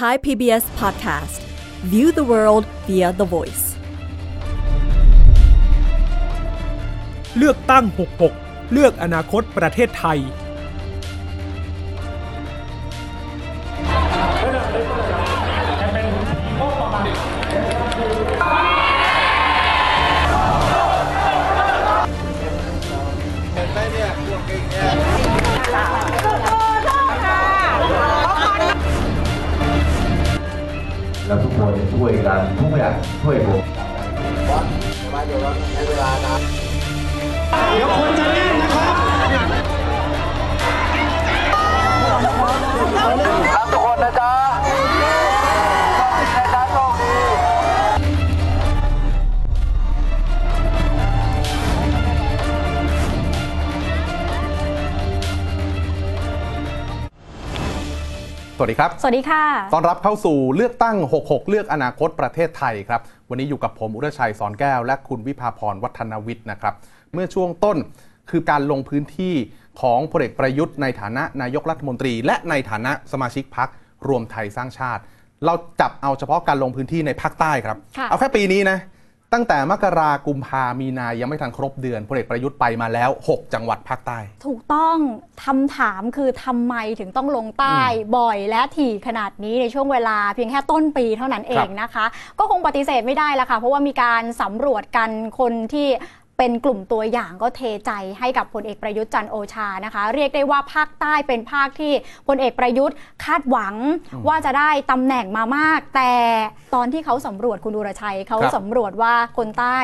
Thai PBS Podcast View the world via the voice เลือกตั้ง 66 เลือกอนาคตประเทศไทย ลาทุกอย่างช่วยผมเดี๋ยวคนจะแน่นนะครับทุกคนนะจ๊ะ วัสดีครับ สวัสดีค่ะ ต้อนรับเข้าสู่เลือกตั้ง 66 เลือกอนาคตประเทศไทยครับ วันนี้อยู่กับผมอุรชัยสอนแก้ว และคุณวิภาพรวัฒนวิทย์นะครับ เมื่อช่วงต้นคือการลงพื้นที่ของพลเอกประยุทธ์ในฐานะนายกรัฐมนตรี และในฐานะสมาชิกพักรวมไทยสร้างชาติ เราจับเอาเฉพาะการลงพื้นที่ในภาคใต้ครับค่ะเอาแค่ปีนี้นะ ตั้งแต่มกรากุมภามีนายังไม่ทันครบเดือนพลเอกประยุทธ์ไปมาแล้ว 6 จังหวัดภาคใต้ ถูกต้องคำถามคือทำไมถึงต้องลงใต้บ่อยและถี่ขนาดนี้ในช่วงเวลาเพียงแค่ต้นปีเท่านั้นเองนะคะ ก็คงปฏิเสธไม่ได้ละค่ะ เพราะว่ามีการสำรวจกันคนที่ เป็นกลุ่มตัวอย่างก็เทใจให้กับพลเอกประยุทธ์จันทร์โอชานะคะ เรียกได้ว่าภาคใต้เป็นภาคที่พลเอกประยุทธ์คาดหวังว่าจะได้ตำแหน่งมามาก แต่ตอนที่เขาสำรวจคุณดูรชัยเขาครับสำรวจว่าคนใต้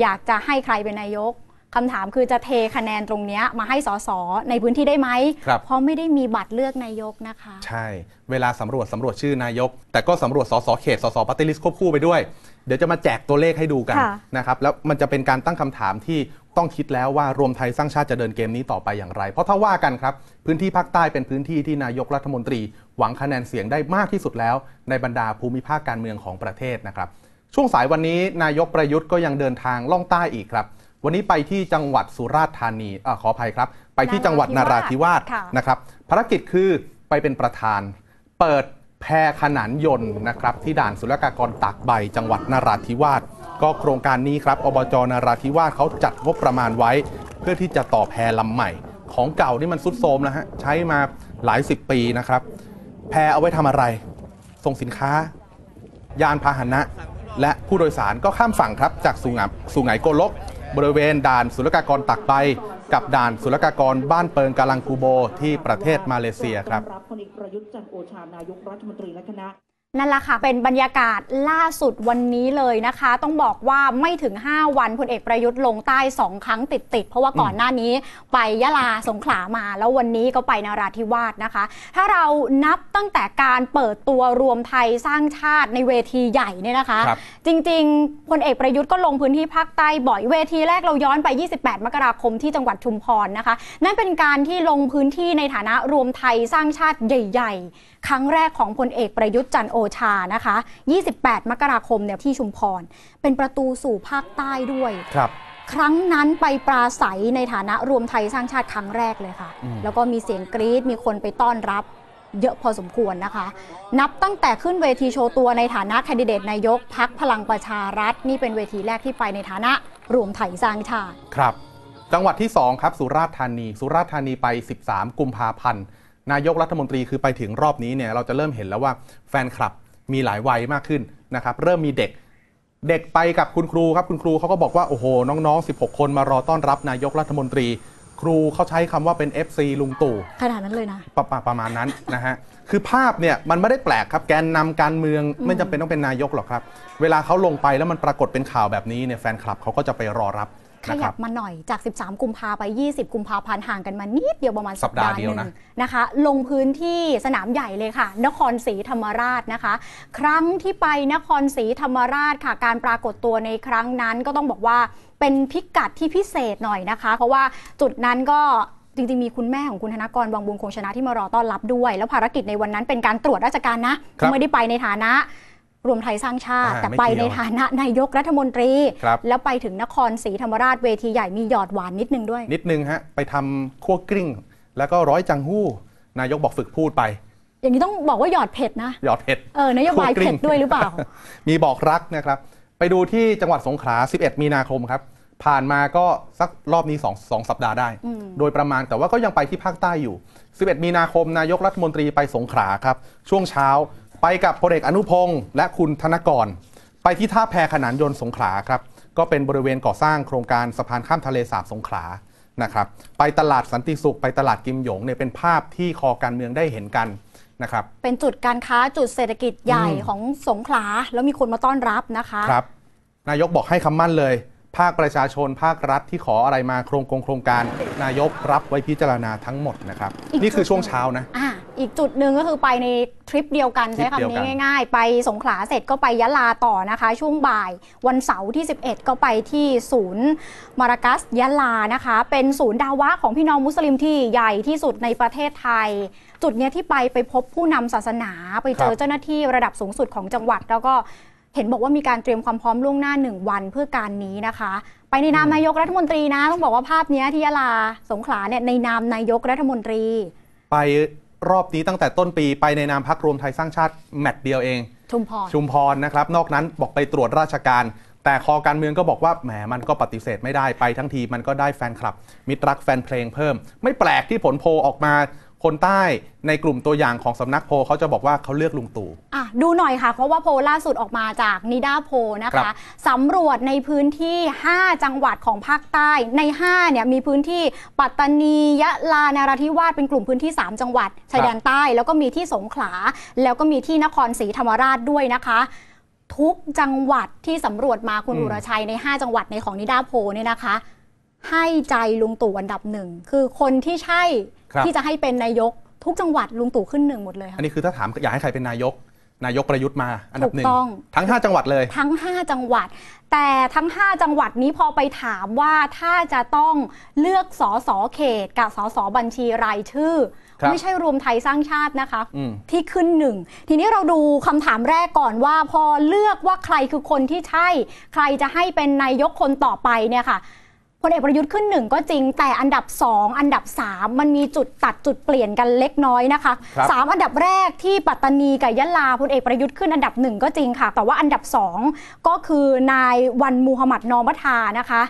อยากจะให้ใครเป็นนายกคำถามคือจะเทคะแนนตรงเนี้ยมาให้สสในพื้นที่ได้ไหมครับเพราะไม่ได้มีบัตรเลือกนายกนะคะ ใช่ เวลาสำรวจสำรวจชื่อนายก แต่ก็สำรวจสสเขตสสปฏิริษควบคู่ไปด้วย เดี๋ยวจะมาแจกตัวเลขให้ดูกันค่ะ นะครับแล้วมันจะเป็นการตั้งคำถามที่ต้องคิดแล้วว่ารวมไทยสร้างชาติจะเดินเกมนี้ต่อไปอย่างไร เพราะถ้าว่ากันครับ พื้นที่ภาคใต้เป็นพื้นที่ที่นายกรัฐมนตรี หวังคะแนนเสียงได้มากที่สุดแล้ว ในบรรดาภูมิภาคการเมืองของประเทศนะครับ ช่วงสายวันนี้นายกประยุทธ์ก็ยังเดินทางล่องใต้อีกครับ วันนี้ไปที่จังหวัดสุราษฎร์ธานีอาขออภัยครับ ไปที่จังหวัดนาราธิวาสค่ะ นะครับภารกิจคือไปเป็นประธาน เปิด แพขนานยนต์นะครับที่ด่านศุลกากรตากใบจังหวัดนราธิวาสก็โครงการนี้ครับอบจนราธิวาสเขาจัดงบประมาณไว้ เพื่อที่จะต่อแพลำใหม่ ของเก่านี่มันสุดโทรมแล้วฮะใช้มาหลายสิบปีนะครับ แพเอาไว้ทำอะไร ส่งสินค้า ยานพาหนะ และผู้โดยสารก็ข้ามฝั่งครับจากสุงาสุไหงโกลกบริเวณด่านศุลกากรตักใบ กับด่านศุลกากรบ้านเปิงกาลังกูโบที่ประเทศมาเลเซียครับ นรับพลเอกประยุทธ์จันทร์โอชานายกรัฐมนตรีและคณะนั่นแหละค่ะ เป็นบรรยากาศล่าสุดวันนี้เลยนะคะ ต้องบอกว่าไม่ถึง 5 วันพลเอกประยุทธ์ลงใต้ 2 ครั้งติดๆ เพราะว่าก่อนหน้านี้ไปยะลาสงขลามา แล้ววันนี้ก็ไปนาราธิวาสนะคะ ถ้าเรานับตั้งแต่การเปิดตัวรวมไทยสร้างชาติในเวทีใหญ่เนี่ยนะคะครับจริงๆพลเอกประยุทธ์ก็ลงพื้นที่ภาคใต้บ่อยเวทีแรกเราย้อนไป 28 มกราคมที่จังหวัดชุมพรนะคะ นั่นเป็นการที่ลงพื้นที่ในฐานะรวมไทยสร้างชาติใหญ่ ๆ ครั้งแรกของพลเอกประยุทธ์จันทร์โอชานะคะ 28 มกราคมเนี่ยที่ชุมพร เป็นประตูสู่ภาคใต้ด้วยครับครั้งนั้นไปปราศัยในฐานะรวมไทยสร้างชาติครั้งแรกเลยค่ะอืมแล้วก็มีเสียงกรี๊ด มีคนไปต้อนรับเยอะพอสมควรนะคะ นับตั้งแต่ขึ้นเวทีโชว์ตัวในฐานะแคนดิเดตนายกพักพลังประชารัฐ นี่เป็นเวทีแรกที่ไปในฐานะรวมไทยสร้างชาติ ครับ จังหวัดที่ 2 ครับ สุราษฎร์ธานี สุราษฎร์ธานีไป 13 กุมภาพันธ์ นายกรัฐมนตรีคือไปถึงรอบนี้เนี่ยเราจะเริ่มเห็นแล้วว่าแฟนคลับมีหลายวัยมากขึ้นนะครับเริ่มมีเด็กเด็กไปกับคุณครูครับคุณครูเขาก็บอกว่า โอ้โห น้องๆ 16 คนมารอต้อนรับนายกรัฐมนตรี ครูเขาใช้คำว่าเป็น FC ลุงตู่ขนาดนั้นเลยนะประประประมาณนั้นนะฮะคือภาพเนี่ยมันไม่ได้แปลกครับแกนนำการเมืองไม่จำเป็นต้องเป็นนายกหรอกครับ เวลาเขาลงไปแล้วมันปรากฏเป็นข่าวแบบนี้เนี่ยแฟนคลับเขาก็จะไปรอรับ ขนะคยัรับบมาหน่อยจาก 13 กุมภาไป 20 กุมภาพันธ์ห่างกันมานิดเดียวประมาณสัปดาห์เดียวนะหงนะคะ ลงพื้นที่สนามใหญ่เลยค่ะ นครศรีธรรมราชนะคะ ครั้งที่ไปนครศรีธรรมราชค่ะ การปรากฏตัวในครั้งนั้นก็ต้องบอกว่าเป็นพิกัดที่พิเศษหน่อยนะคะ เพราะว่าจุดนั้นก็จริง ๆ มีคุณแม่ของคุณธนกรวังบุญคงชนะที่มารอต้อนรับด้วย แล้วภารกิจในวันนั้นเป็นการตรวจราชการนะครับไม่ได้ไปในฐานะ รวมไทยสร้างชาติอ่าแต่ไม่ไปเกี่ยวในฐานะนายกรัฐมนตรีครับแล้วไปถึงนครศรีธรรมราชเวทีใหญ่มีหยอดหวานนิดนึงด้วย นิดนึงฮะ ไปทำคั่วกลิ้ง แล้วก็ร้อยจังหู้ นายกบอกฝึกพูดไป อย่างนี้ต้องบอกว่าหยอดเผ็ดนะ หยอดเผ็ดเออนโยบายคั่วกลิ้เผ็งดด้วยหรือเปล่า มีบอกรักนะครับ ไปดูที่จังหวัดสงขลา 11 มีนาคมครับผ่านมาก็สักรอบนี้2 2สัปดาห์ได้อืมโดยประมาณแต่ว่าก็ยังไปที่ภาคใต้อยู่ 11 มีนาคมนายกรัฐมนตรีไปสงขลาครับ ช่วงเช้า ไปกับพลเอกอนุพงศ์และคุณธนกร ไปที่ท่าแพขนานยนต์สงขลาครับ ก็เป็นบริเวณก่อสร้างโครงการสะพานข้ามทะเลสาบสงขลานะครับไปตลาดสันติสุขไปตลาดกิมหยงเนี่ยเป็นภาพที่คอการเมืองได้เห็นกันนะครับเป็นจุดการค้าจุดเศรษฐกิจใหญ่อืมของสงขลาแล้วมีคนมาต้อนรับนะคะครับนายกบอกให้คำมั่นเลย ภาคประชาชนภาครัฐที่ขออะไรมาโครงกงโครงการ นายกรับไว้พิจารณาทั้งหมดนะครับอีกนี่คือช่วงเช้านะ อะอีกจุดหนึ่งก็คือไปในทริปเดียวกันทริใช้ปเดียวคำกันี้นง่าย ๆ ไปสงขลาเสร็จก็ไปยะลาต่อนะคะ ช่วงบ่ายวันเสาร์ที่ 11 ก็ไปที่ศูนย์มารากัสยะลานะคะ เป็นศูนย์ดาวะของพี่น้องมุสลิมที่ใหญ่ที่สุดในประเทศไทย จุดเนี้ยที่ไปไปพบผู้นำศาสนาไปเจอเจ้าหน้าที่ระดับสูงสุดของจังหวัด แล้วก็เห็นบอกว่ามีการเตรียมความพร้อมล่วงหน้าหนึ่งวันเพื่อการนี้นะคะ ไปในนามนายกรัฐมนตรีนะต้องบอกว่าภาพเนี้ยที่ยะลาสงขลาเนี่ยในนามนายกรัฐมนตรี ไป รอบนี้ตั้งแต่ต้นปีไปในนามพักรวมไทยสร้างชาติแมตช์เดียวเอง ชุมพรชุมพรนะครับ นอกนั้นบอกไปตรวจราชการ แต่คอการเมืองก็บอกว่าแหมมันก็ปฏิเสธไม่ได้ไปทั้งทีมันก็ได้แฟนคลับ มิตรรักแฟนเพลงเพิ่ม ไม่แปลกที่ผลโพลออกมา คนใต้ในกลุ่มตัวอย่างของสำนักโพลเขาจะบอกว่าเขาเลือกลุงตู่ อะดูหน่อยค่ะ เพราะว่าโพลล่าสุดออกมาจากนิดาโพลนะคะครับสำรวจในพื้นที่ 5 จังหวัดของภาคใต้ใน5เนี่ยมีพื้นที่ปัตตานียะลานราธิวาสเป็นกลุ่มพื้นที่ 3 จังหวัดชายแดนใต้ แล้วก็มีที่สงขลา แล้วก็มีที่นครศรีธรรมราชด้วยนะคะ ทุกจังหวัดที่สำรวจมาคุณอืม อุรชัยใน 5 จังหวัดในของนิดาโพลเนี่ยนะคะ ให้ใจลุงตู่อันดับหนึ่งคือคนที่ใช่ครับที่จะให้เป็นนายกทุกจังหวัดลุงตู่ขึ้นหนึ่งหมดเลยอัค่ะนนี้คือถ้าถามอยากให้ใครเป็นนายก นายกประยุทธ์มาอันดับหนึ่งถูกต้องทั้ง 5 จังหวัดเลย ทั้ง 5 จังหวัด แต่ทั้ง 5 จังหวัดนี้พอไปถามว่าถ้าจะต้องเลือกสอสอเขตกับสอสอบัญชีรายชื่อครับไม่ใช่รวมไทยสร้างชาตินะคะอืมที่ขึ้นหนึ่งทีนี้เราดูคำถามแรกก่อนว่าพอเลือกว่าใครคือคนที่ใช่ ใครจะให้เป็นนายกคนต่อไปเนี่ยค่ะพ ลเอกประยุทธ์ขึ้นหนึ่งก็จริงแต่อันดับ 2 อันดับ 3 มันมีจุดตัดจุดเปลี่ยนกันเล็กน้อยนะคะครับสามอันดับแรกที่ปัตตานีกับยะลาพลเอกประยุทธ์ขึ้นอันดับหนึ่งก็จริงค่ะ แต่ว่าอันดับ 2 ก็คือนายวันมูฮัมหมัดนอมัทานะคะ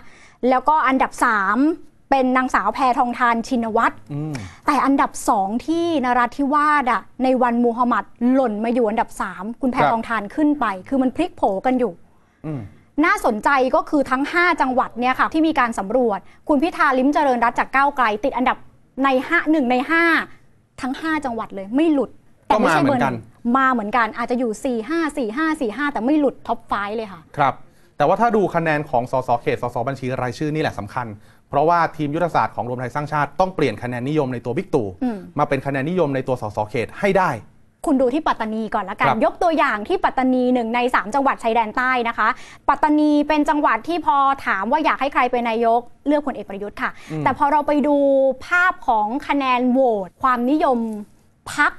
แล้วก็อันดับ 3เป็นนางสาวแพทองทานชินวัตรอืมแต่อันดับสองที่นราธิวาสอะนายวันมูฮัมหมัดหล่นมาอยู่อันดับ3คุณแพทองธารครับขึ้นไป คือมันพลิกโผกันอยู่อืม น่าสนใจก็คือทั้ง 5 จังหวัดเนี่ยค่ะที่มีการสำรวจ คุณพิธาลิ้มเจริญรัตน์จากก้าวไกล ติดอันดับใน5หนึ่งใน 5 ทั้ง 5 จังหวัดเลยไม่หลุดแต่ไม่ใช่ก็มาเหมืเบออนร์หกันนึ่งก็มาเหมือนกันมาเหมือนกันอาจจะอยู่ 4 5 4 5 4 5 แต่ไม่หลุด top five เลยค่ะ ครับ แต่ว่าถ้าดูคะแนนของสสเขตสสบัญชีรายชื่อนี่แหละสำคัญ เพราะว่าทีมยุทธศาสตร์ของรวมไทยสร้างชาติต้องเปลี่ยนคะแนนนิยมในตัวบิ๊กตู่อืมมาเป็นคะแนนนิยมในตัวสสเขตให้ได้ คุณดูที่ปัตตานีก่อนละกันครับยกตัวอย่างที่ปัตตานีหนึ่งใน 3 จังหวัดชายแดนใต้นะคะ ปัตตานีเป็นจังหวัดที่พอถามว่าอยากให้ใครเป็นนายกเลือกพลเอกประยุทธ์ค่ะ แต่พอเราไปดูภาพของคะแนนโหวตความนิยมพัก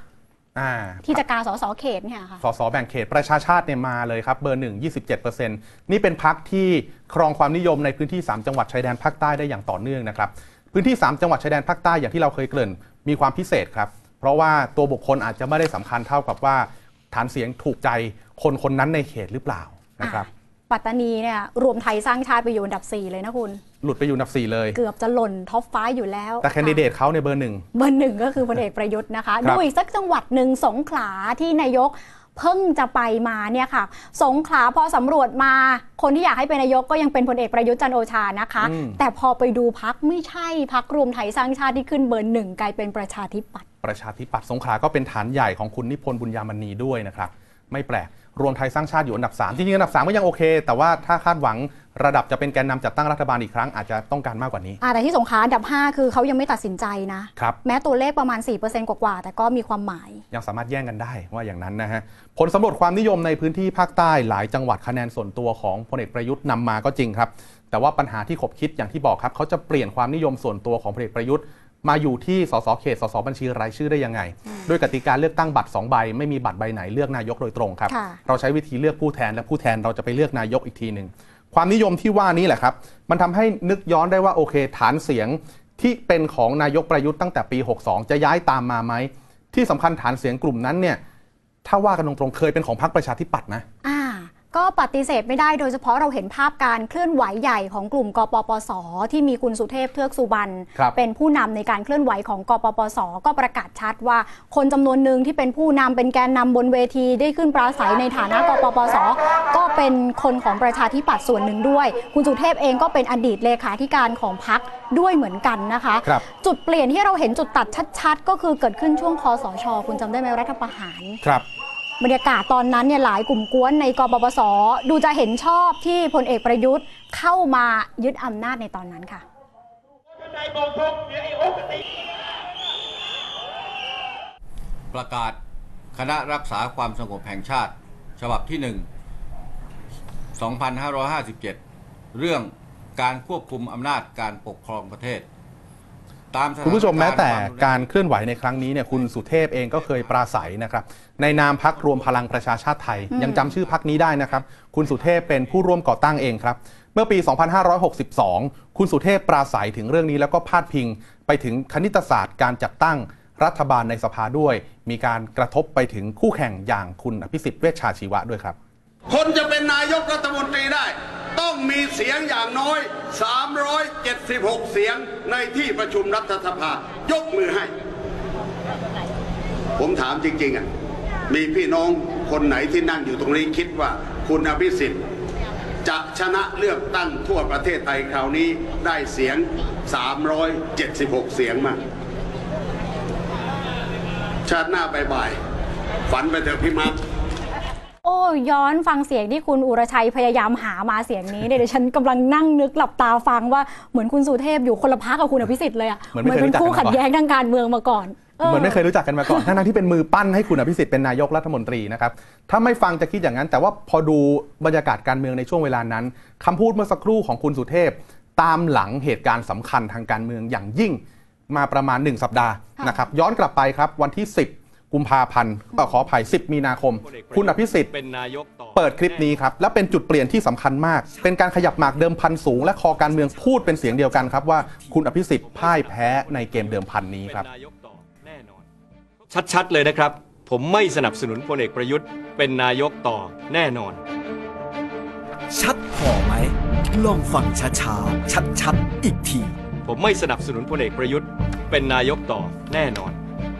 อ่าที่จะกาสสเขตเนี่ยค่ะสสแบ่งเขตประชาชาติเนี่ยมาเลยครับ เบอร์หนึ่ง27%นี่เป็นพรรคที่ครองความนิยมในพื้นที่ 3 จังหวัดชายแดนภาคใต้ได้อย่างต่อเนื่องนะครับ พื้นที่ 3 จังหวัดชายแดนภาคใต้อย่างที่เราเคยเกริ่นมีความพิเศษครับ เพราะว่าตัวบุคคลอาจจะไม่ได้สำคัญเท่ากับว่าฐานเสียงถูกใจคนคนนั้นในเขตหรือเปล่านะครับปัตตานีเนี่ยรวมไทยสร้างชาติไปอยู่อันดับ 4 เลยนะคุณ หลุดไปอยู่อันดับ 4 เลย เกือบจะหล่น top five อยู่แล้ว แต่แคนดิเดตเขานายกเบอร์หนึ่งเบอร์หนึ่งก็คือพลเอกประยุทธ์นะคะครับดูอีกสักจังหวัดหนึ่งสงขลาที่นายกเพิ่งจะไปมาเนี่ยค่ะ สงขลาพอสำรวจมา คนที่อยากให้เป็นนายกก็ยังเป็นพลเอกประยุทธ์จันทร์โอชานะคะอืมแต่พอไปดูพักไม่ใช่พักรวมไทยสร้างชาติที่ขึ้นเบอร์หนึ่งกลายเป็นประชาธิปัตย์ ประชาธิปัตย์สงขลาก็เป็นฐานใหญ่ของคุณนิพนธ์บุญยามณีด้วยนะครับไม่แปลก รวมไทยสร้างชาติอยู่อันดับ3จริงๆอันดับ 3 ก็ยังโอเค แต่ว่าถ้าคาดหวังระดับจะเป็นแกนนำจัดตั้งรัฐบาลอีกครั้งอาจจะต้องการมากกว่านี้อ่าแต่ที่สงขลาอันดับ 5 คือเขายังไม่ตัดสินใจนะครับแม้ตัวเลขประมาณ 4%กว่าๆแต่ก็มีความหมาย ยังสามารถแย่งกันได้ว่าอย่างนั้นนะฮะผลสำรวจความนิยมในพื้นที่ภาคใต้หลายจังหวัดคะแนนส่วนตัวของพลเอกประยุทธ์นำมาก็จริงครับ แต่ว่าปัญหาที่ขบคิดอย่างที่บอกครับเขาจะเปลี่ยนความนิยมส่วนตัวของพลเอกประยุทธ์ มาอยู่ที่สสเขตสสบัญชีรายชื่อได้ยังไง ด้วยกติกาเลือกตั้งบัตร2ใบไม่มีบัตรใบไหนเลือกนายกโดยตรงครับค่ะเราใช้วิธีเลือกผู้แทนและผู้แทนเราจะไปเลือกนายกอีกทีหนึ่งความนิยมที่ว่านี้แหละครับ มันทำให้นึกย้อนได้ว่าโอเค ฐานเสียงที่เป็นของนายกประยุทธ์ตั้งแต่ปี 62 จะย้ายตามมาไหมทที่สำคัญฐานเสียงกลุ่มนั้นเนี่ยถ้าว่ากันตรงๆเคยเป็นของพรรคประชาธิปัตย์นะอ่า ก็ปฏิเสธไม่ได้โดยเฉพาะเราเห็นภาพการเคลื่อนไหวใหญ่ของกลุ่มกปปส ที่มีคุณสุเทพเทือกสุบรรณครับเป็นผู้นำในการเคลื่อนไหวของกปปส ก็ประกาศชัดว่าคนจำนวนหนึ่งที่เป็นผู้นำเป็นแกนนำบนเวทีได้ขึ้นปราศัยในฐานะกปปส ก็เป็นคนของประชาธิปัตย์ส่วนหนึ่งด้วย คุณสุเทพเองก็เป็นอดีตเลขาธิการของพรรคด้วยเหมือนกันนะคะครับจุดเปลี่ยนที่เราเห็นจุดตัดชัด ๆ ก็คือเกิดขึ้นช่วงคอสช คุณจำได้ไหมรัฐประหารครับ บรรยากาศตอนนั้นเนี่ยหลายกลุ่มกวนในกปปส ดูจะเห็นชอบที่พลเอกประยุทธ์เข้ามายึดอำนาจในตอนนั้นค่ะประกาศคณะรักษาความสงบแห่งชาติ ฉบับที่ 1 2557 เรื่องการควบคุมอำนาจการปกครองประเทศ ตามสถานคุณผู้ชมแม้แต่ควรุนแงการเคลื่อนไหวในครั้งนี้เนี่ยคุณสุเทพเองก็เคยปราศัยนะครับ ในนามพักรวมพลังประชาชาติไทย ยังจำชื่อพักนี้ได้นะครับ คุณสุเทพเป็นผู้ร่วมก่อตั้งเองครับ เมื่อปี 2562 คุณสุเทพปราศัยถึงเรื่องนี้แล้วก็พาดพิง ไปถึงคณิตศาสตร์การจัดตั้งรัฐบาลในสภาด้วย มีการกระทบไปถึงคู่แข่งอย่างคุณอภิสิทธิ์เวชชาชีวะด้วยครับ คนจะเป็นนายกรัฐมนตรีได้ ต้องมีเสียงอย่างน้อย 376 เสียงในที่ประชุมรัฐสภายกมือให้ ผมถามจริง ๆอะมีพี่น้องคนไหนที่นั่งอยู่ตรงนี้คิดว่าคุณอภิสิทธิ์จะชนะเลือกตั้งทั่วประเทศไทยคราวนี้ได้เสียง 376 เสียงมาชาติหน้าบ่ายๆฝันไปเถอะพี่มาร์คโอ้ย้อนฟังเสียงที่คุณอุรชัยพยายามหามาเสียงนี้เนี่ยเดี๋ยวฉันกำลังนั่งนึกหลับตาฟังว่าเหมือนคุณสุเทพอยู่คนละพักกับคุณอภิสิทธิ์เลยอะเหมือนไม่เคยเป็นคู่รู้จักกันมาก่อนขัดแย้งทางการเมืองมาก่อนเหมือนไม่เคยรู้จักกันมาก่อน ทั้งๆที่เป็นมือปั้นให้คุณอภิสิทธิ์เป็นนายกรัฐมนตรีนะครับ ถ้าไม่ฟังจะคิดอย่างนั้น แต่ว่าพอดูบรรยากาศการเมืองในช่วงเวลานั้นคำพูดเมื่อสักครู่ของคุณสุเทพ ตามหลังเหตุการณ์สำคัญทางการเมืองอย่างยิ่ง มาประมาณ 1 สัปดาห์ค่ะนะครับ ย้อนกลับไปครับวันที่ 10 กุมภาพันธ์เอ่อขออภัย 10 มีนาคม คุณอภิสิทธิ์เป็นนายกต่อเปิดคลิปนี้ครับ และเป็นจุดเปลี่ยนที่สำคัญมาก เป็นการขยับหมากเดิมพันสูง และคอการเมืองพูดเป็นเสียงเดียวกันครับว่าคุณอภิสิทธิ์พ่ายแพ้ในเกมเดิมพันนี้ครับเป็นนายกต่อแน่นอนชัดๆเลยนะครับ ผมไม่สนับสนุนพลเอกประยุทธ์ เป็นนายกต่อแน่นอน ชัดพอไหมลองฟังช้าๆชัดๆอีกที ผมไม่สนับสนุนพลเอกประยุทธ์ เป็นนายกต่อแน่นอนเพ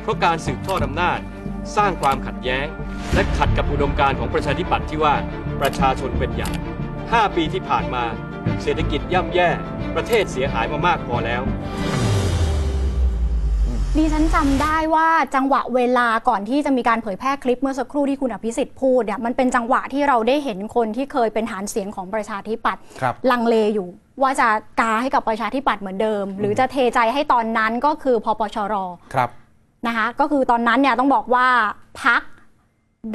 ราะการสืบทอดอำนาจ สร้างความขัดแย้ง และขัดกับอุดมการณ์ของประชาธิปัตย์ที่ว่าประชาชนเป็นใหญ่5ปีที่ผ่านมา เศรษฐกิจย่ำแย่ ประเทศเสียหายมามากพอแล้วดิฉันจำได้ว่าจังหวะเวลาก่อนที่จะมีการเผยแพร่คลิปเมื่อสักครู่ที่คุณอภิสิทธิ์พูดเนี่ยมันเป็นจังหวะที่เราได้เห็นคนที่เคยเป็นฐานเสียงของประชาธิปัตย์ครับลังเลอยู่ ว่าจะกาให้กับประชาธิปัตย์เหมือนเดิม หรือจะเทใจให้ตอนนั้นก็คือพปชรครับ นะคะ ก็คือตอนนั้นเนี่ยต้องบอกว่าพัก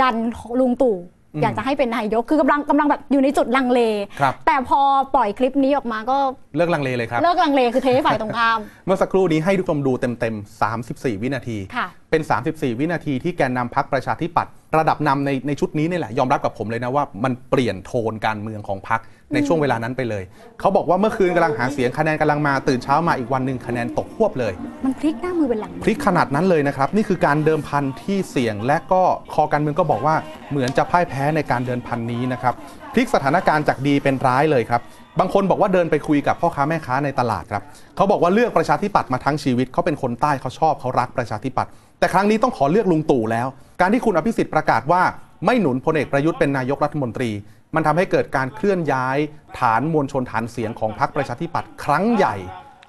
ดันลุงตู่อืมอยากจะให้เป็นนายกคือกำลังกำลังแบบอยู่ในจุดลังเลครับแต่พอปล่อยคลิปนี้ออกมาก็เลิกลังเลเลยครับ เลิกลังเลคือเทให้ฝ่ายตรงข้าม เมื่อสักครู่นี้ให้ทุกคนดูเต็มๆ 34 วินาทีค่ะเป็น 34 วินาทีที่แกนนำพักประชาธิปัตย์ระดับนำในในชุดนี้นี่แหละยอมรับกับผมเลยนะว่ามันเปลี่ยนโทนการเมืองของพัก ในช่วงเวลานั้นไปเลย เขาบอกว่าเมื่อคืนกำลังหาเสียงคะแนนกำลังมาตื่นเช้ามาอีกวันหนึ่งคะแนนตกควบเลย มันพลิกหน้ามือเป็นหลัง พลิกขนาดนั้นเลยนะครับ นี่คือการเดิมพันที่เสี่ยง และก็คอการเมืองก็บอกว่าเหมือนจะพ่ายแพ้ในการเดินพันนี้นะครับพลิกสถานการณ์จากดีเป็นร้ายเลยครับบางคนบอกว่าเดินไปคุยกับพ่อค้าแม่ค้าในตลาดครับเขาบอกว่าเลือกประชาธิปัตย์มาทั้งชีวิตเขาเป็นคนใต้เขาชอบเขารักประชาธิปัตย์แต่ครั้งนี้ต้องขอเลือกลุงตู่แล้ว การที่คุณอภิสิทธิ์ประกาศว่า ไม่หนุนพลเอกประยุทธ์เป็นนายกรัฐมนตรี มันทำให้เกิดการเคลื่อนย้ายฐานมวลชนฐานเสียงของพรรคประชาธิปัตย์ครั้งใหญ่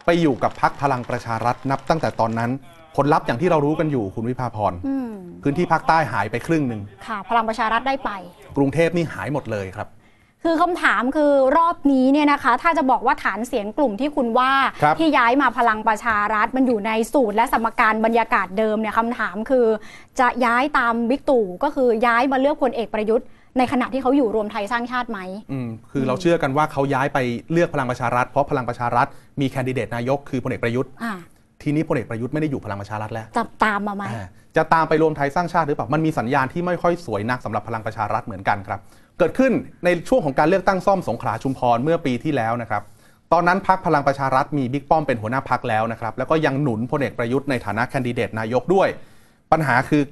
ไปอยู่กับพรรคพลังประชารัฐนับตั้งแต่ตอนนั้น ผลลัพธ์อย่างที่เรารู้กันอยู่คุณวิภาพรอืมพื้นที่ภาคใต้หายไปครึ่งหนึ่งค่ะ พลังประชารัฐได้ไป กรุงเทพนี่หายหมดเลยครับ คือคำถามคือรอบนี้เนี่ยนะคะ ถ้าจะบอกว่าฐานเสียงกลุ่มที่คุณว่าครับที่ย้ายมาพลังประชารัฐมันอยู่ในสูตรและสมการบรรยากาศเดิมเนี่ยคำถามคือ จะย้ายตามบิ๊กตู่ก็คือย้ายมาเลือกพลเอกประยุทธ์ในขณะที่เขาอยู่รวมไทยสร้างชาติไหมอืมคือเราเชื่อกันว่าเขาย้ายไปเลือกพลังประชารัฐเพราะพลังประชารัฐมีแคนดิเดตนายกคือพลเอกประยุทธ์อ่าทีนี้พลเอกประยุทธ์ไม่ได้อยู่พลังประชารัฐแล้วจะตามมาไหมอ่าจะตามไปรวมไทยสร้างชาติหรือเปล่ามันมีสัญญาณที่ไม่ค่อยสวยนักสำหรับพลังประชารัฐเหมือนกันครับ เกิดขึ้นในช่วงของการเลือกตั้งซ่อมสงขลาชุมพรเมื่อปีที่แล้วนะครับ ตอนนั้นพักพลังประชารัฐมีบิ๊กป้อมเป็นหัวหน้าพักแล้วนะครับ แล้วก็ยังหนุนพลเอกประยุทธ์ในฐานะแคนดิเดตนายกด้วย ปัญหาคือ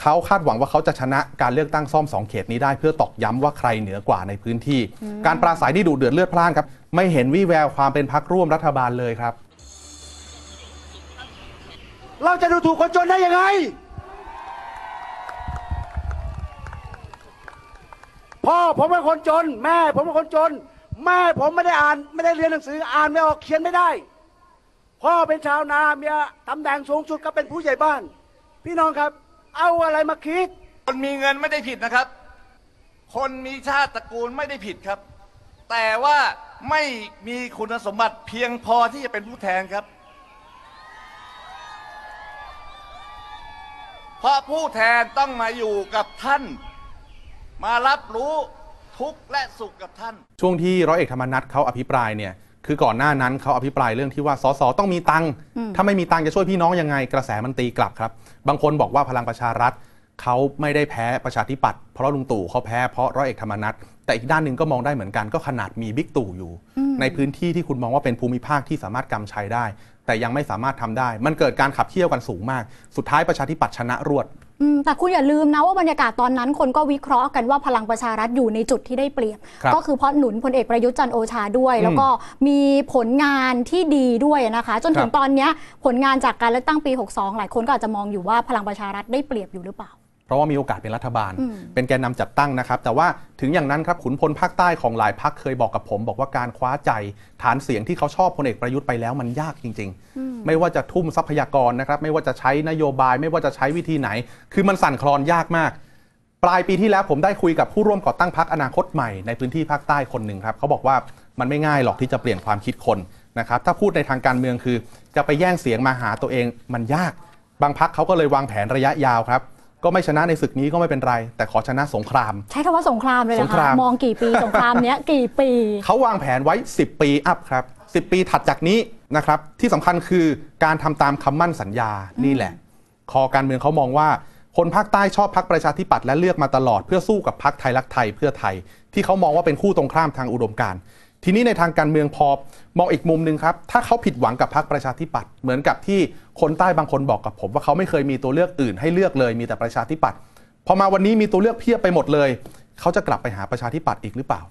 เขาคาดหวังว่าเขาจะชนะการเลือกตั้งซ่อมสองเขตนี้ได้เพื่อตอกย้ำว่าใครเหนือกว่าในพื้นที่ การปราศัยที่ดุเดือดเลือดพล่านครับ ไม่เห็นวี่แววความเป็นพักร่วมรัฐบาลเลยครับ เราจะดูถูกคนจนได้ยังไง พ่อผมเป็นคนจน แม่ผมเป็นคนจน แม่ผมไม่ได้อ่าน ไม่ได้เรียนหนังสืออ่านไม่ออกเขียนไม่ได้ พ่อเป็นชาวนาเมียตำแหน่งสูงสุดก็เป็นผู้ใหญ่บ้าน พี่น้องครับ เอาอะไรมาคิด คนมีเงินไม่ได้ผิดนะครับ คนมีชาติตระกูลไม่ได้ผิดครับ แต่ว่าไม่มีคุณสมบัติเพียงพอที่จะเป็นผู้แทนครับ เพราะผู้แทนต้องมาอยู่กับท่าน มารับรู้ทุกข์และสุขกับท่าน ช่วงที่ร้อยเอกธรรมนัฐเขาอภิปรายเนี่ยคือก่อนหน้านั้นเขาอภิปรายเรื่องที่ว่าสสต้องมีตังค์อืมถ้าไม่มีตังค์จะช่วยพี่น้องยังไง กระแสมันตีกลับครับ บางคนบอกว่าพลังประชารัฐเขาไม่ได้แพ้ประชาธิปัตย์เพราะลุงตู่เขาแพ้เพราะร้อยเอกธรรมนัฐแต่อีกด้านหนึ่งก็มองได้เหมือนกันก็ขนาดมีบิ๊กตู่อยู่อืมในพื้นที่ที่คุณมองว่าเป็นภูมิภาคที่สามารถกำชัยได้ แต่ยังไม่สามารถทำได้ มันเกิดการขับเคี่ยวกันสูงมาก สุดท้ายประชาธิปัตย์ชนะรวด อืมแต่คุณอย่าลืมนะว่าบรรยากาศตอนนั้นคนก็วิเคราะห์กันว่าพลังประชารัฐอยู่ในจุดที่ได้เปรียบ ครับก็คือเพราะหนุนพลเอกประยุทธ์จันทร์โอชาด้วยอืมแล้วก็มีผลงานที่ดีด้วยนะคะ จนถึคงรับ ตอนเนี้ยผลงานจากการเลือกตั้งปี 62 หลายคนก็อาจจะมองอยู่ว่าพลังประชารัฐได้เปรียบอยู่หรือเปล่า เพราะว่ามีโอกาสเป็นรัฐบาลอืมเป็นแกนนำจัดตั้งนะครับ แต่ว่าถึงอย่างนั้นครับขุนพลภาคใต้ของหลายพักเคยบอกกับผม บอกว่าการคว้าใจฐานเสียงที่เขาชอบพลเอกประยุทธ์ไปแล้วมันยากจริง ๆ ไม่ว่าจะทุ่มทรัพยากรนะครับ ไม่ว่าจะใช้นโยบาย ไม่ว่าจะใช้วิธีไหน คือมันสั่นคลอนยากมาก ปลายปีที่แล้วผมได้คุยกับผู้ร่วมก่อตั้งพักอนาคตใหม่ในพื้นที่ภาคใต้คนหนึ่งครับเขาบอกว่ามันไม่ง่ายหรอกที่จะเปลี่ยนความคิดคนนะครับถ้าพูดในทางการเมืองคือ จะไปแย่งเสียงมาหาตัวเองมันยาก บางพักเขาก็เลยวางแผนระยะยาวครับ ก็ไม่ชนะในศึกนี้ก็ไม่เป็นไร แต่ขอชนะสงคราม ใช้คำว่าสงครามเลยเหรอสงคราคะม มองกี่ปีสงครามเนี้ยกี่ปี เขาวางแผนไว้ 10 ปีอัพครับ 10 ปีถัดจากนี้นะครับ ที่สำคัญคือการทำตามคำมั่นสัญญานี่แหละ คอการเมืองเขามองว่า คนภาคใต้ชอบพักประชาธิปัตย์และเลือกมาตลอดเพื่อสู้กับพักไทยรักไทยเพื่อไทย ที่เขามองว่าเป็นคู่ตรงข้ามทางอุดมการณ์ ทีนี้ในทางการเมืองพอมองอีกมุมหนึ่งครับ ถ้าเขาผิดหวังกับพักประชาธิปัตย์เหมือนกับที่คนใต้บางคนบอกกับผม ว่าเขาไม่เคยมีตัวเลือกอื่นให้เลือกเลยมีแต่ประชาธิปัตย์พอมาวันนี้มีตัวเลือกเพียบไปหมดเลย เขาจะกลับไปหาประชาธิปัตย์อีกหรือเปล่า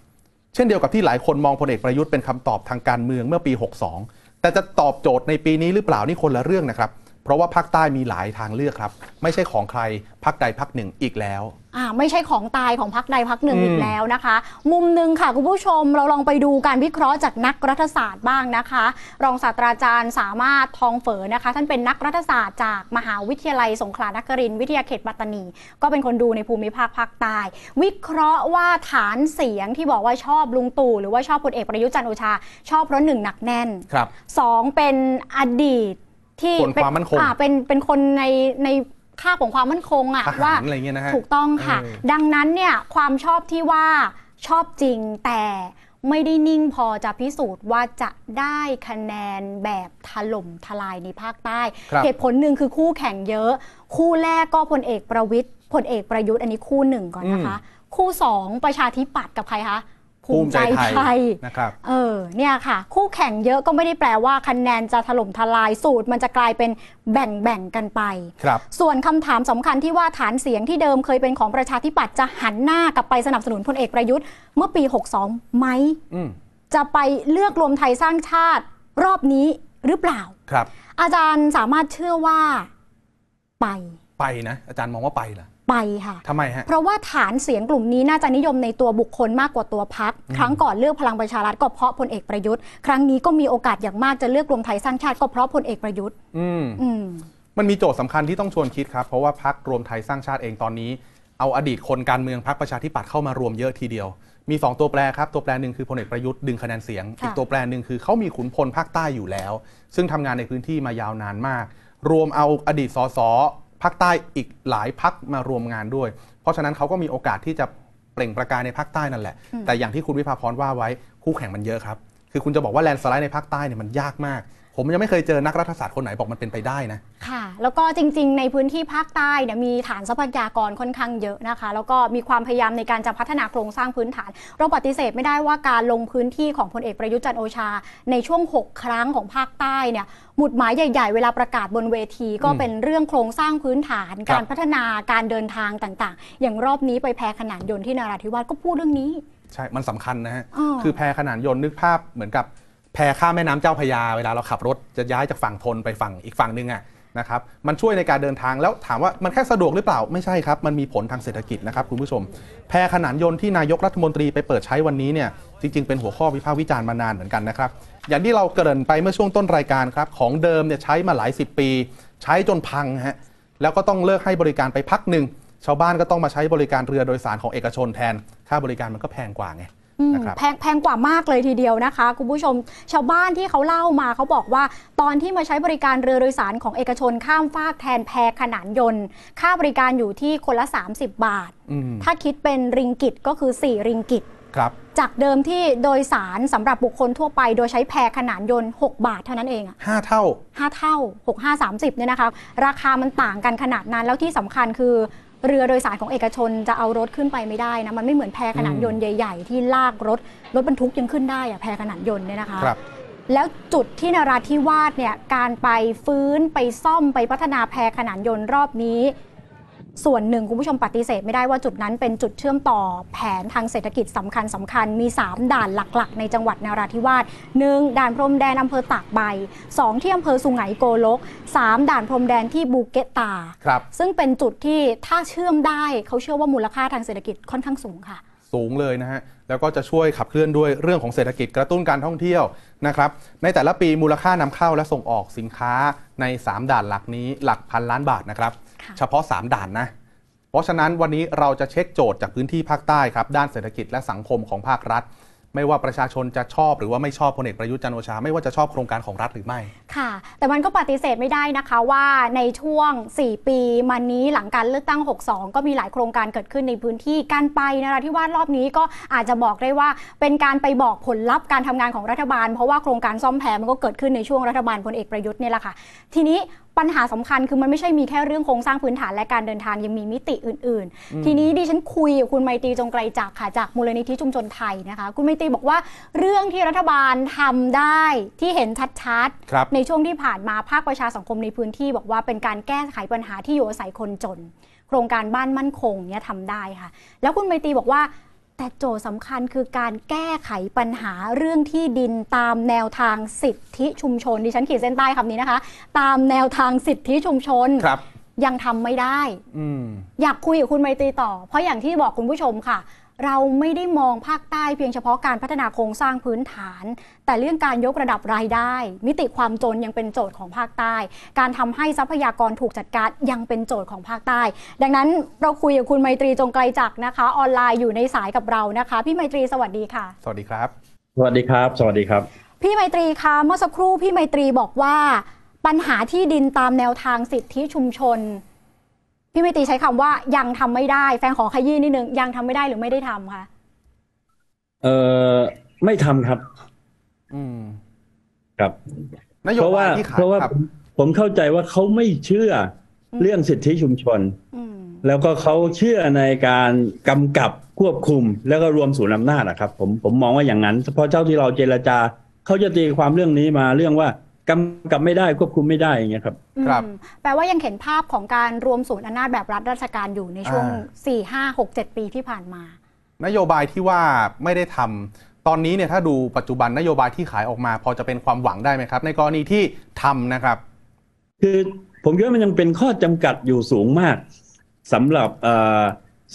เช่นเดียวกับที่หลายคนมองพลเอกประยุทธ์เป็นคำตอบทางการเมืองเมื่อปี 62 แต่จะตอบโจทย์ในปีนี้หรือเปล่านี่คนละเรื่องนะครับ เพราะว่าภาคใต้มีหลายทางเลือกครับ ไม่ใช่ของใครพักใดพักหนึ่งอีกแล้ว ไม่ใช่ของตายของพักใดพักหนึ่งอืมอีกแล้วนะคะ มุมหนึ่งค่ะคุณผู้ชมเราลองไปดูการวิเคราะห์จากนักรัฐศาสตร์บ้างนะคะ รองศาสตราจารย์สามารถทองเฝอนะคะ ท่านเป็นนักรัฐศาสตร์จากมหาวิทยาลัยสงขลานครินทร์วิทยาเขตปัตตานี ก็เป็นคนดูในภูมิภาคภาคใต้วิเคราะห์ว่าฐานเสียงที่บอกว่าชอบลุงตู่หรือว่าชอบพลเอกประยุทธ์จันทร์โอชา ชอบเพราะหนึ่งหนักแน่นครับสองเป็นอดีตที่คนความมั่นคงอ่าเป็นเป็นคนในใน ค่าบของความมั่นคงอะทหารว่าอะไรเงี้ยนะฮะถูกต้องค่ะ เออ ดังนั้นเนี่ยความชอบที่ว่าชอบจริงแต่ไม่ได้นิ่งพอจะพิสูจน์ว่าจะได้คะแนนแบบถล่มทลายในภาคใต้ ครับ เหตุผลหนึ่งคือคู่แข่งเยอะ คู่แรกก็พลเอกประวิทย์พลเอกประยุทธ์อันนี้คู่หนึ่งก่อนนะคะ คู่สองประชาธิปัตย์กับใครคะ ภูมิใจไทยนะครับเออเนี่ยค่ะ คู่แข่งเยอะก็ไม่ได้แปลว่าคะแนนจะถล่มทลายสูตร มันจะกลายเป็นแบ่งแบ่งๆกันไปครับส่วนคำถามสำคัญที่ว่าฐานเสียงที่เดิมเคยเป็นของประชาธิปัตย์จะหันหน้ากลับไปสนับสนุนพลเอกประยุทธ์เมื่อปี 62ไหมอืมจะไปเลือกรวมไทยสร้างชาติรอบนี้หรือเปล่าครับ อาจารย์สามารถเชื่อว่าไปไปนะ อาจารย์มองว่าไปเหรอ ไปค่ะทำไมฮะ เพราะว่าฐานเสียงกลุ่มนี้น่าจะนิยมในตัวบุคคลมากกว่าตัวพัก ครั้งก่อนเลือกพลังประชารัฐก็เพราะพลเอกประยุทธ์ ครั้งนี้ก็มีโอกาสอย่างมากจะเลือกรวมไทยสร้างชาติก็เพราะพลเอกประยุทธ์ อืมอืมมันมีโจทย์สำคัญที่ต้องชวนคิดครับ เพราะว่าพักรวมไทยสร้างชาติเองตอนนี้ เอาอดีตคนการเมืองพักประชาธิปัตย์เข้ามารวมเยอะทีเดียว มี 2 ตัวแปรครับ ตัวแปรหนึ่งคือพลเอกประยุทธ์ดึงคะแนนเสียงค่ะอีกตัวแปรหนึ่งคือเขามีขุนพลภาคใต้อยู่แล้ว ซึ่งทำงานในพื้นที่มายาวนานมาก รวมเอาอดีตสส ภาคใต้อีกหลายพักมารวมงานด้วย เพราะฉะนั้นเขาก็มีโอกาสที่จะเปล่งประกายในภาคใต้นั่นแหละ แต่อย่างที่คุณวิภาพรว่าไว้คู่แข่งมันเยอะครับ คือคือคุณจะบอกว่าแลนด์สไลด์ในภาคใต้เนี่ยมันยากมาก ผมยังไม่เคยเจอนักรัฐศาสตร์คนไหนบอกมันเป็นไปได้นะ ค่ะ แล้วก็จริงๆ ในพื้นที่ภาคใต้เนี่ยมีฐานทรัพยากรค่อนข้างเยอะนะคะ แล้วก็มีความพยายามในการจะพัฒนาโครงสร้างพื้นฐาน เราปฏิเสธไม่ได้ว่าการลงพื้นที่ของพลเอกประยุทธ์จันทร์โอชา ในช่วง 6 ครั้งของภาคใต้เนี่ยหมุดหมายใหญ่ๆ เวลาประกาศบนเวที ก็อืมเป็นเรื่องโครงสร้างพื้นฐานครับการพัฒนาการเดินทางต่างๆ อย่างรอบนี้ไปแพขนานยนต์ที่นราธิวาสก็พูดเรื่องนี้ ใช่ มันสำคัญนะฮะอ้อคือแพขนานยนต์นึกภาพเหมือนกับแพข้ามแม่น้ำเจ้าพระยาเวลาเราขับรถจะย้ายจากฝั่งทนไปฝั่งอีกฝั่งหนึงอะนะครับ มันช่วยในการเดินทางแล้วถามว่ามันแค่สะดวกหรือเปล่า ไม่ใช่ครับ มันมีผลทางเศรษฐกิจนะครับคุณผู้ชม แพขนานยนต์ที่นายกรัฐมนตรีไปเปิดใช้วันนี้เนี่ย จริง ๆ เป็นหัวข้อวิพากษ์วิจารณ์มานานเหมือนกันนะครับ อย่างที่เราเกริ่นไปเมื่อช่วงต้นรายการครับ ของเดิมเนี่ยใช้มาหลายสิบปี ใช้จนพังฮะ แล้วก็ต้องเลิกให้บริการไปพักหนึ่ง ชาวบ้านก็ต้องมาใช้บริการเรือโดยสารของเอกชนแทน ค่าบริการมันก็แพงกว่าไงอืมนะครับแพงแพงกว่ามากเลยทีเดียวนะคะ คุณผู้ชมชาวบ้านที่เขาเล่ามาเขาบอกว่า ตอนที่มาใช้บริการเรือโดยสารของเอกชนข้ามฟากแทนแพขนานยนต์ ค่าบริการอยู่ที่คนละ 30 บาทอืมถ้าคิดเป็นริงกิตก็คือ 4 ริงกิตครับจากเดิมที่โดยสารสำหรับบุคคลทั่วไป โดยใช้แพขนานยนต์ 6 บาทเท่านั้นเองอะห้าเท่า 5 เท่า 6 5 30เนี่ยนะคะราคามันต่างกันขนาดนั้นแล้วที่สำคัญคือ เรือโดยสารของเอกชนจะเอารถขึ้นไปไม่ได้นะมันไม่เหมือนแพขนานยนต์ใหญ่ ๆ ที่ลากรถรถบรรทุกยังขึ้นได้อะแพขนานยนต์เนี่ยนะคะครับแล้วจุดที่นราธิวาสเนี่ยการไปฟื้นไปซ่อมไปพัฒนาแพขนานยนต์รอบนี้ ส่วนหนึ่งคุณผู้ชมปฏิเสธไม่ได้ว่าจุดนั้นเป็นจุดเชื่อมต่อแผนทางเศรษฐกิจสำคัญสำคัญมี 3 ด่านหลักๆ ในจังหวัดนราธิวาส 1. ด่านพรมแดนอำเภอตากใบ 2. ที่อำเภอสุไหงโกลก 3. ด่านพรมแดนที่บูเกตตาครับซึ่งเป็นจุดที่ถ้าเชื่อมได้เขาเชื่อว่ามูลค่าทางเศรษฐกิจค่อนข้างสูงค่ะ สูงเลยนะฮะแล้วก็จะช่วยขับเคลื่อนด้วยเรื่องของเศรษฐกิจกระตุ้นการท่องเที่ยวนะครับในแต่ละปีมูลค่านำเข้าและส่งออกสินค้าใน 3 ด่านหลักนี้หลักพันล้านบาทนะครับ เฉพาะ 3 ด่านนะ เพราะฉะนั้นวันนี้เราจะเช็คโจทย์จากพื้นที่ภาคใต้ครับ ด้านเศรษฐกิจและสังคมของภาครัฐ ไม่ว่าประชาชนจะชอบหรือว่าไม่ชอบพลเอกประยุทธ์จันทร์โอชา ไม่ว่าจะชอบโครงการของรัฐหรือไม่ ค่ะ แต่มันก็ปฏิเสธไม่ได้นะคะว่าในช่วง 4 ปีมานี้หลังการเลือกตั้ง 62 ก็มีหลายโครงการเกิดขึ้นในพื้นที่การไปนราธิวาสรอบนี้ก็อาจจะบอกได้ว่าเป็นการไปบอกผลลัพธ์การทำงานของรัฐบาล เพราะว่าโครงการซ่อมแพมันก็เกิดขึ้นในช่วงรัฐบาลพลเอกประยุทธ์เนี่ยแหละค่ะ ทีนี้ ปัญหาสำคัญคือมันไม่ใช่มีแค่เรื่องโครงสร้างพื้นฐานและการเดินทางยังมีมิติอื่นอืมๆทีนี้ดิฉันคุยกับคุณไมตรีจงไกลจักรค่ะจากมูลนิธิชุมชนไทยนะคะ คุณไมตรีบอกว่าเรื่องที่รัฐบาลทำได้ที่เห็นชัดครับในช่วงที่ผ่านมาภาคประชาสังคมในพื้นที่ บอกว่าเป็นการแก้ไขปัญหาที่อยู่อาศัยคนจน โครงการบ้านมั่นคงเนี่ยทำได้ค่ะ แล้วคุณไมตรีบอกว่า แต่โจทย์สำคัญคือการแก้ไขปัญหาเรื่องที่ดินตามแนวทางสิทธิชุมชนดิฉันขีดเส้นใต้คำนี้นะคะ ตามแนวทางสิทธิชุมชนครับยังทำไม่ได้อืมอยากคุยกับคุณไมตรีต่อ เพราะอย่างที่บอกคุณผู้ชมค่ะ เราไม่ได้มองภาคใต้เพียงเฉพาะการพัฒนาโครงสร้างพื้นฐาน แต่เรื่องการยกระดับรายได้ มิติความจนยังเป็นโจทย์ของภาคใต้ การทำให้ทรัพยากรถูกจัดการยังเป็นโจทย์ของภาคใต้ ดังนั้นเราคุยกับคุณไมตรีจงไกลจักรนะคะ ออนไลน์อยู่ในสายกับเรานะคะ พี่ไมตรีสวัสดีค่ะ สวัสดีครับ สวัสดีครับ สวัสดีครับ พี่ไมตรีคะเมื่อสักครู่พี่ไมตรีบอกว่า ปัญหาที่ดินตามแนวทางสิทธิชุมชน พี่ไมตรีใช้คำว่ายังทำไม่ได้ แฟนขอขยี้นิดนึงยังทำไม่ได้หรือไม่ได้ทำคะเอ่อไม่ทำครับ อืมครับนโยเพราะบาว่ายที่ขายเพราะว่าครับผมผมเข้าใจว่าเขาไม่เชื่อเรื่องสิทธิชุมชนแล้วก็เขาเชื่อในการกำกับควบคุม แล้วก็รวมศูนย์อำนาจอะครับ ผมผมมองว่าอย่างนั้นเพราะเจ้าที่เราเจรจาเขาจะตีความเรื่องนี้มาเรื่องว่า กำกับไม่ได้ควบคุมไม่ได้อย่างเงี้ยครับ อืมแปลว่ายังเห็นภาพของการรวมศูนย์อำนาจแบบรัฐราชการอยู่ในช่วง อ่า4 5 6 7 ปีที่ผ่านมา นโยบายที่ว่าไม่ได้ทำตอนนี้เนี่ยถ้าดูปัจจุบันนโยบายที่ขายออกมา พอจะเป็นความหวังได้ไหมครับ ในกรณีที่ทำนะครับ คือผมคิดว่ามันยังเป็นข้อจำกัดอยู่สูงมากสำหรับเอ่อ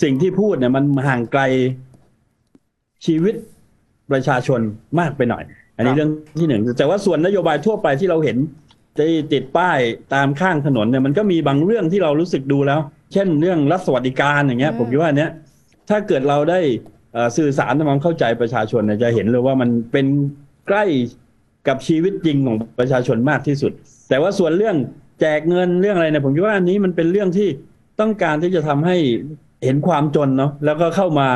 สิ่งที่พูดเนี่ยมันห่างไกลชีวิตประชาชนมากไปหน่อยอั นนี้เรื่องที่หนึ่งแต่ว่าส่วนนโยบายทั่วไปที่เราเห็นที่ติดป้ายตามข้างถนนเนี่ยมันก็มีบางเรื่องที่เรารู้สึกดูแล้ว เช่นเรื่องรัฐสวัสดิการอย่างเงี้ย ผมคิดว่าอันเนี้ยถ้าเกิดเราได้เอ่อสื่อสารทำความเข้าใจประชาชนเนี่ยจะเห็นเลยว่ามันเป็นใกล้กับชีวิตจริงของประชาชนมากที่สุด แต่ว่าส่วนเรื่องแจกเงินเรื่องอะไรเนี่ยผมคิดว่าอันนี้มันเป็นเรื่องที่ต้องการที่จะทำให้เห็นความจนเนาะแล้วก็เข้ามา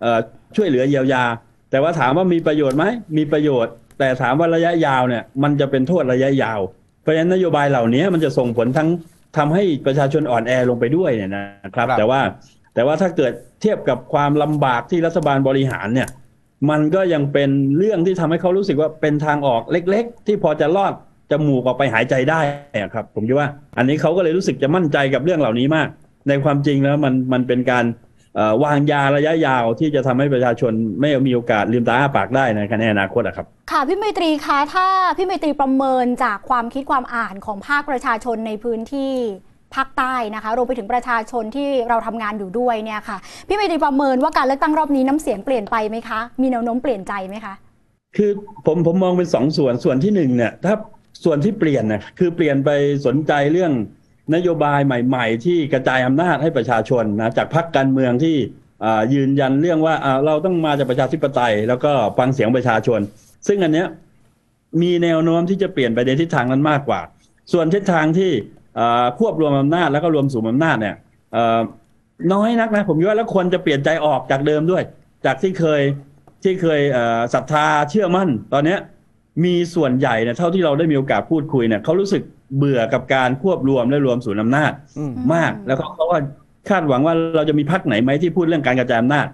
เอ่อช่วยเหลือเยียวยา แต่ว่าถามว่ามีประโยชน์ไหมมีประโยชน์ แต่ถามว่าระยะยาวเนี่ยมันจะเป็นโทษระยะยาว เพราะฉะนั้นนโยบายเหล่านี้มันจะส่งผลทั้งทำให้ประชาชนอ่อนแอลงไปด้วยเนี่ยนะครับ แต่ว่าแต่ว่าถ้าเกิดเทียบกับความลำบากที่รัฐบาลบริหารเนี่ย มันก็ยังเป็นเรื่องที่ทำให้เขารู้สึกว่าเป็นทางออกเล็ก ๆ ที่พอจะรอดจมูกออกไปหายใจได้อะครับ ผมคิดว่า อันนี้เขาก็เลยรู้สึกจะมั่นใจกับเรื่องเหล่านี้มาก ในความจริงแล้วมันมันเป็นการเอ่อ วางยาระยะยาวที่จะทำให้ประชาชนไม่มีโอกาสลืมตาอ้าปากได้ในในอนาคตอะครับ ค่ะพี่ไมตรีคะถ้าพี่ไมตรีประเมินจากความคิดความอ่านของภาคประชาชนในพื้นที่ภาคใต้นะคะรวมไปถึงประชาชนที่เราทำงานอยู่ด้วยเนี่ยค่ะ พี่ไมตรีประเมินว่าการเลือกตั้งรอบนี้น้ำเสียงเปลี่ยนไปไหมคะ มีแนวโน้มเปลี่ยนใจไหมคะคือผมผมมองเป็นสองส่วนส่วนที่หนึ่งเนี่ยถ้าส่วนที่เปลี่ยนนะคือเปลี่ยนไปสนใจเรื่อง นโยบายใหม่ๆ ที่กระจายอำนาจให้ประชาชนนะจากพรรคการเมืองที่ยืนยันเรื่องว่าเราต้องมาจากประชาธิปไตย แล้วก็ฟังเสียงประชาชน ซึ่งอันเนี้ยมีแนวโน้มที่จะเปลี่ยนไปในทิศทางนั้นมากกว่า ส่วนทิศทางที่ควบรวมอำนาจแล้วก็รวมสู่อำนาจเนี่ยน้อยนักนะผมว่าแล้วคนจะเปลี่ยนใจออกจากเดิมด้วย จากที่เคยที่เคยศรัทธาเชื่อมั่น ตอนเนี้ยมีส่วนใหญ่เนี่ยเท่าที่เราได้มีโอกาสพูดคุยเนี่ยเขารู้สึก เบื่อกับการควบรวมและรวมศูนย์อำนาจมาก แล้วเขาเขาว่าคาดหวังว่าเราจะมีพักไหนไหมที่พูดเรื่องการกระจายอำนาจ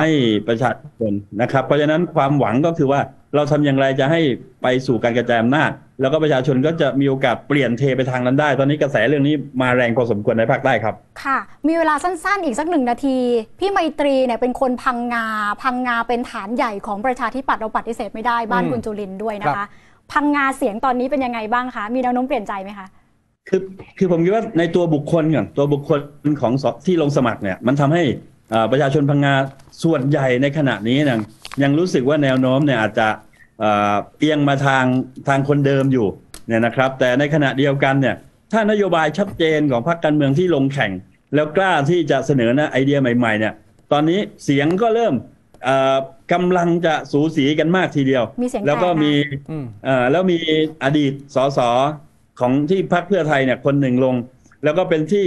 ให้ประชาชนนะครับ เพราะฉะนั้นความหวังก็คือว่าเราทำอย่างไรจะให้ไปสู่การกระจายอำนาจ แล้วก็ประชาชนก็จะมีโอกาสเปลี่ยนเทไปทางนั้นได้ ตอนนี้กระแสเรื่องนี้มาแรงพอสมควรในภาคใต้ครับ ค่ะ มีเวลาสั้นๆ อีกสักหนึ่งนาที พี่ไมตรีเนี่ยเป็นคนพังงา พังงาเป็นฐานใหญ่ของประชาธิปัตย์เราปฏิเสธไม่ได้บ้านอืมคุณจุลินทร์ด้วยนะครัคะบ พังงาเสียงตอนนี้เป็นยังไงบ้างคะมีแนวโน้มเปลี่ยนใจไหมคะคือคือผมคิดว่าในตัวบุคคลก่อนตัวบุคคลของที่ลงสมัครเนี่ย มันทำให้อาประชาชนพังงาส่วนใหญ่ในขณะนี้เนี่ยยังรู้สึกว่าแนวโน้มเนี่ยอาจจะเอียงมาทางทางคนเดิมอยู่เนี่ยนะครับ แต่ในขณะเดียวกันเนี่ยถ้านโยบายชัดเจนของพรรคการเมืองที่ลงแข่ง แล้วกล้าที่จะเสนอนะไอเดียใหม่ๆเนี่ยตอนนี้เสียงก็เริ่ม กำลังจะสูสีกันมากทีเดียว มีเสียงแล้วก็แตกนะ มีเอ่อแล้วมีอดีตสสของที่พรรคเพื่อไทยเนี่ยคนหนึ่งลง แล้วก็เป็นที่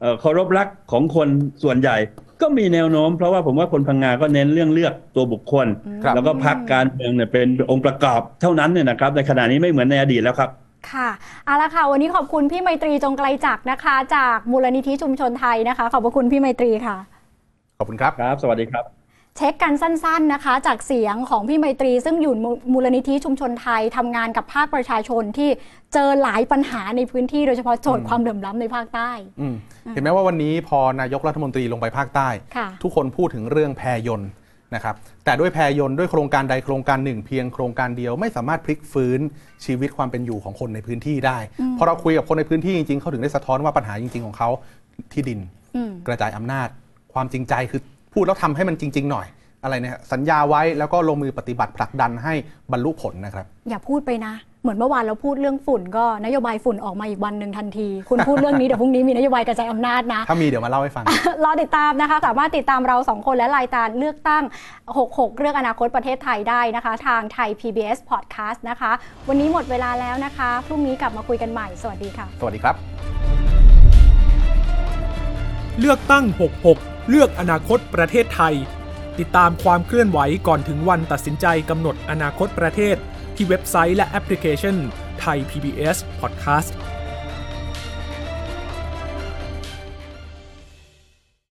เอ่อเคารพรักของคนส่วนใหญ่ ก็มีแนวโน้ม เพราะว่าผมว่าคนพังงาก็เน้นเรื่องเลือกตัวบุคคลครับ แล้วก็พรรคการเมืองเนี่ยเป็นองค์ประกอบเท่านั้นเนี่ยนะครับ ในขณะนี้ไม่เหมือนในอดีตแล้วครับ ค่ะเอาละค่ะ วันนี้ขอบคุณพี่ไมตรีจงไกลจักรนะคะ จากมูลนิธิชุมชนไทยนะคะ ขอบพระคุณพี่ไมตรีค่ะ ขอบคุณครับ ครับ สวัสดีครับ เช็คกันสั้นๆนะคะ จากเสียงของพี่ไมตรีซึ่งอยู่มูมูลนิธิชุมชนไทยทำงานกับภาคประชาชนที่เจอหลายปัญหาในพื้นที่โดยเฉพาะโจทย์ความเหลื่อมล้ำในภาคใต้อืมเห็นไหมว่าวันนี้พอนายกรัฐมนตรีลงไปภาคใต้ค่ะทุกคนพูดถึงเรื่องแพยนต์นะครับแต่ด้วยแพยนต์ด้วยโครงการใดโครงการหนึ่ง เพียงโครงการเดียวไม่สามารถพลิกฟื้นชีวิตความเป็นอยู่ของคนในพื้นที่ได้อืมพอเราคุยกับคนในพื้นที่จริงๆเขาถึงได้สะท้อนว่าปัญหาจริง ๆของเขาที่ดินอืมกระจายอำนาจ ความจริงใจคือ พูดแล้วทำให้มันจริง ๆ หน่อยอะไรเนี่ยสัญญาไว้แล้วก็ลงมือปฏิบัติผลักดันให้บรรลุผลนะครับ อย่าพูดไปนะ เหมือนเมื่อวานเราพูดเรื่องฝุ่นก็นโยบายฝุ่นออกมาอีกวันหนึ่งทันที คุณพูดเรื่องนี้เดี๋ยวพรุ่งนี้มีนโยบายกระจายอำนาจนะ ถ้ามีเดี๋ยวมาเล่าให้ฟัง รอติดตามนะคะ สามารถติดตามเรา 2 คนและรายการเลือกตั้ง 66 เรื่องอนาคตประเทศไทยได้นะคะ ทางไทย PBS Podcast นะคะ วันนี้หมดเวลาแล้วนะคะพรุ่งนี้กลับมาคุยกันใหม่ สวัสดีค่ะ สวัสดีครับ เลือกตั้ง 66 เลือกอนาคตประเทศไทย ติดตามความเคลื่อนไหวก่อนถึงวันตัดสินใจกำหนดอนาคตประเทศ ที่เว็บไซต์และแอปพลิเคชันไทย PBS Podcast